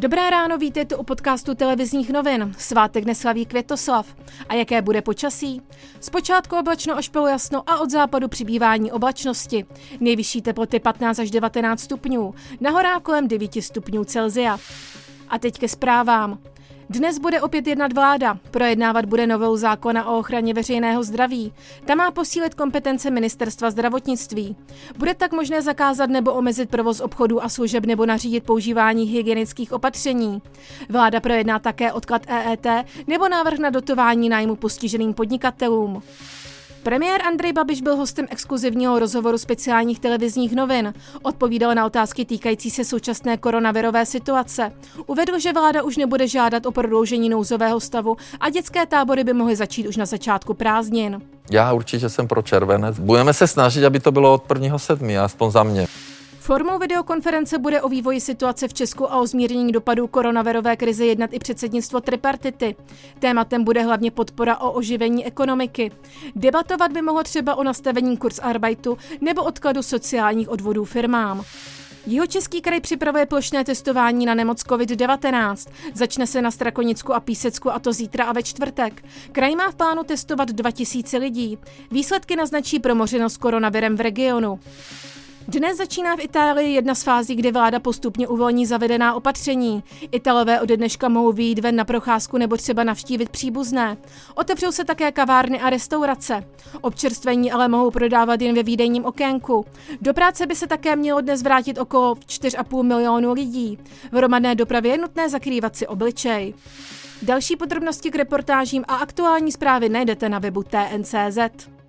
Dobré ráno, vítejte u podcastu televizních novin. Svátek neslaví Květoslav. A jaké bude počasí? Zpočátku oblačno až polojasno a od západu přibývání oblačnosti. Nejvyšší teploty 15 až 19 stupňů, na horách kolem 9 stupňů Celzia. A teď ke zprávám. Dnes bude opět jednat vláda. Projednávat bude novou zákona o ochraně veřejného zdraví. Ta má posílit kompetence ministerstva zdravotnictví. Bude tak možné zakázat nebo omezit provoz obchodů a služeb nebo nařídit používání hygienických opatření. Vláda projedná také odklad EET nebo návrh na dotování nájmu postiženým podnikatelům. Premiér Andrej Babiš byl hostem exkluzivního rozhovoru speciálních televizních novin. Odpovídal na otázky týkající se současné koronavirové situace. Uvedl, že vláda už nebude žádat o prodloužení nouzového stavu a dětské tábory by mohly začít už na začátku prázdnin. Já určitě jsem pro červenec. Budeme se snažit, aby to bylo od 1. 7. aspoň za mě. Formou videokonference bude o vývoji situace v Česku a o zmírnění dopadů koronavirové krize jednat i předsednictvo tripartity. Tématem bude hlavně podpora o oživení ekonomiky. Debatovat by mohlo třeba o nastavení arbeitu nebo odkladu sociálních odvodů firmám. Jihočeský kraj připravuje plošné testování na nemoc COVID-19. Začne se na Strakonicku a Písecku a to zítra a ve čtvrtek. Kraj má v plánu testovat 2000 lidí. Výsledky naznačí promořenost koronavirem v regionu. Dnes začíná v Itálii jedna z fází, kdy vláda postupně uvolní zavedená opatření. Italové ode dneška mohou vyjít ven na procházku nebo třeba navštívit příbuzné. Otevřou se také kavárny a restaurace. Občerstvení ale mohou prodávat jen ve výdejním okénku. Do práce by se také mělo dnes vrátit okolo 4,5 milionu lidí. V hromadné dopravě je nutné zakrývat si obličej. Další podrobnosti k reportážím a aktuální zprávy najdete na webu TNCZ.